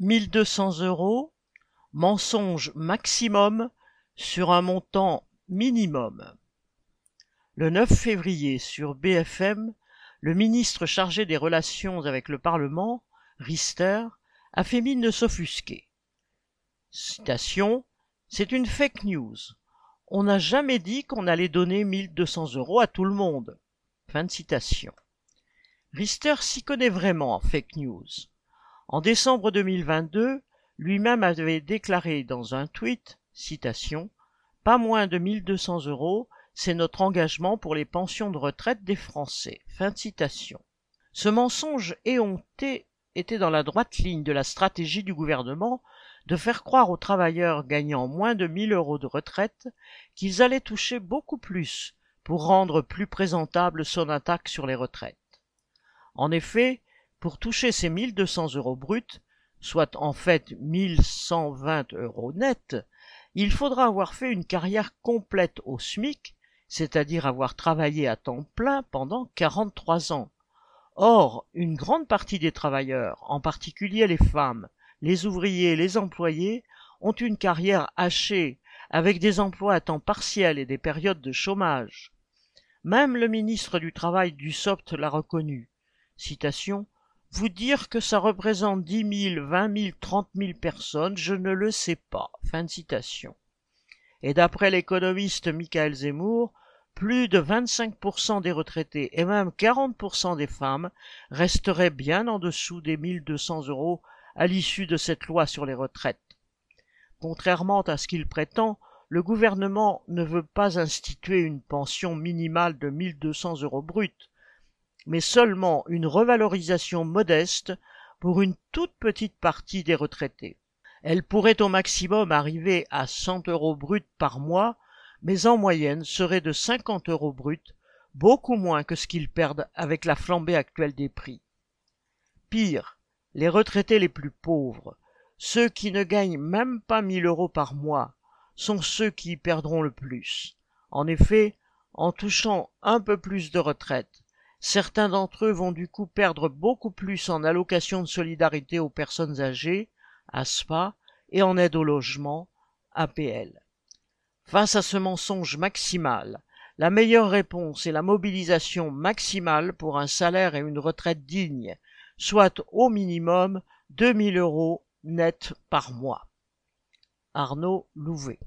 1200 euros, mensonge maximum sur un montant minimum. Le 9 février sur BFM, le ministre chargé des relations avec le Parlement, Rister, a fait mine de s'offusquer. Citation C'est une fake news. On n'a jamais dit qu'on allait donner 1200 euros à tout le monde. Fin de citation. Rister s'y connaît vraiment en fake news. En décembre 2022, lui-même avait déclaré dans un tweet, citation, Pas moins de 1200 euros, c'est notre engagement pour les pensions de retraite des Français. Fin. Ce mensonge éhonté était dans la droite ligne de la stratégie du gouvernement de faire croire aux travailleurs gagnant moins de 1000 euros de retraite qu'ils allaient toucher beaucoup plus pour rendre plus présentable son attaque sur les retraites. En effet, pour toucher ces 1200 euros bruts, soit en fait 1120 euros nets, il faudra avoir fait une carrière complète au SMIC, c'est-à-dire avoir travaillé à temps plein pendant 43 ans. Or, une grande partie des travailleurs, en particulier les femmes, les ouvriers les employés, ont une carrière hachée, avec des emplois à temps partiel et des périodes de chômage. Même le ministre du Travail du SOPT l'a reconnu. Citation vous dire que ça représente dix mille, vingt mille, trente mille personnes, je ne le sais pas. Fin de citation. Et d'après l'économiste Michael Zemmour, plus de 25% des retraités et même 40% des femmes resteraient bien en dessous des 1200 euros à l'issue de cette loi sur les retraites. Contrairement à ce qu'il prétend, le gouvernement ne veut pas instituer une pension minimale de 1200 euros bruts, mais seulement une revalorisation modeste pour une toute petite partie des retraités. Elle pourrait au maximum arriver à 100 euros bruts par mois, mais en moyenne serait de 50 euros bruts, beaucoup moins que ce qu'ils perdent avec la flambée actuelle des prix. Pire, les retraités les plus pauvres, ceux qui ne gagnent même pas 1000 euros par mois, sont ceux qui y perdront le plus. En effet, en touchant un peu plus de retraite, Certains d'entre eux vont du coup perdre beaucoup plus en allocation de solidarité aux personnes âgées, ASPA, et en aide au logement, APL. Face à ce mensonge maximal, la meilleure réponse est la mobilisation maximale pour un salaire et une retraite dignes, soit au minimum 2000 euros net par mois. Arnaud Louvet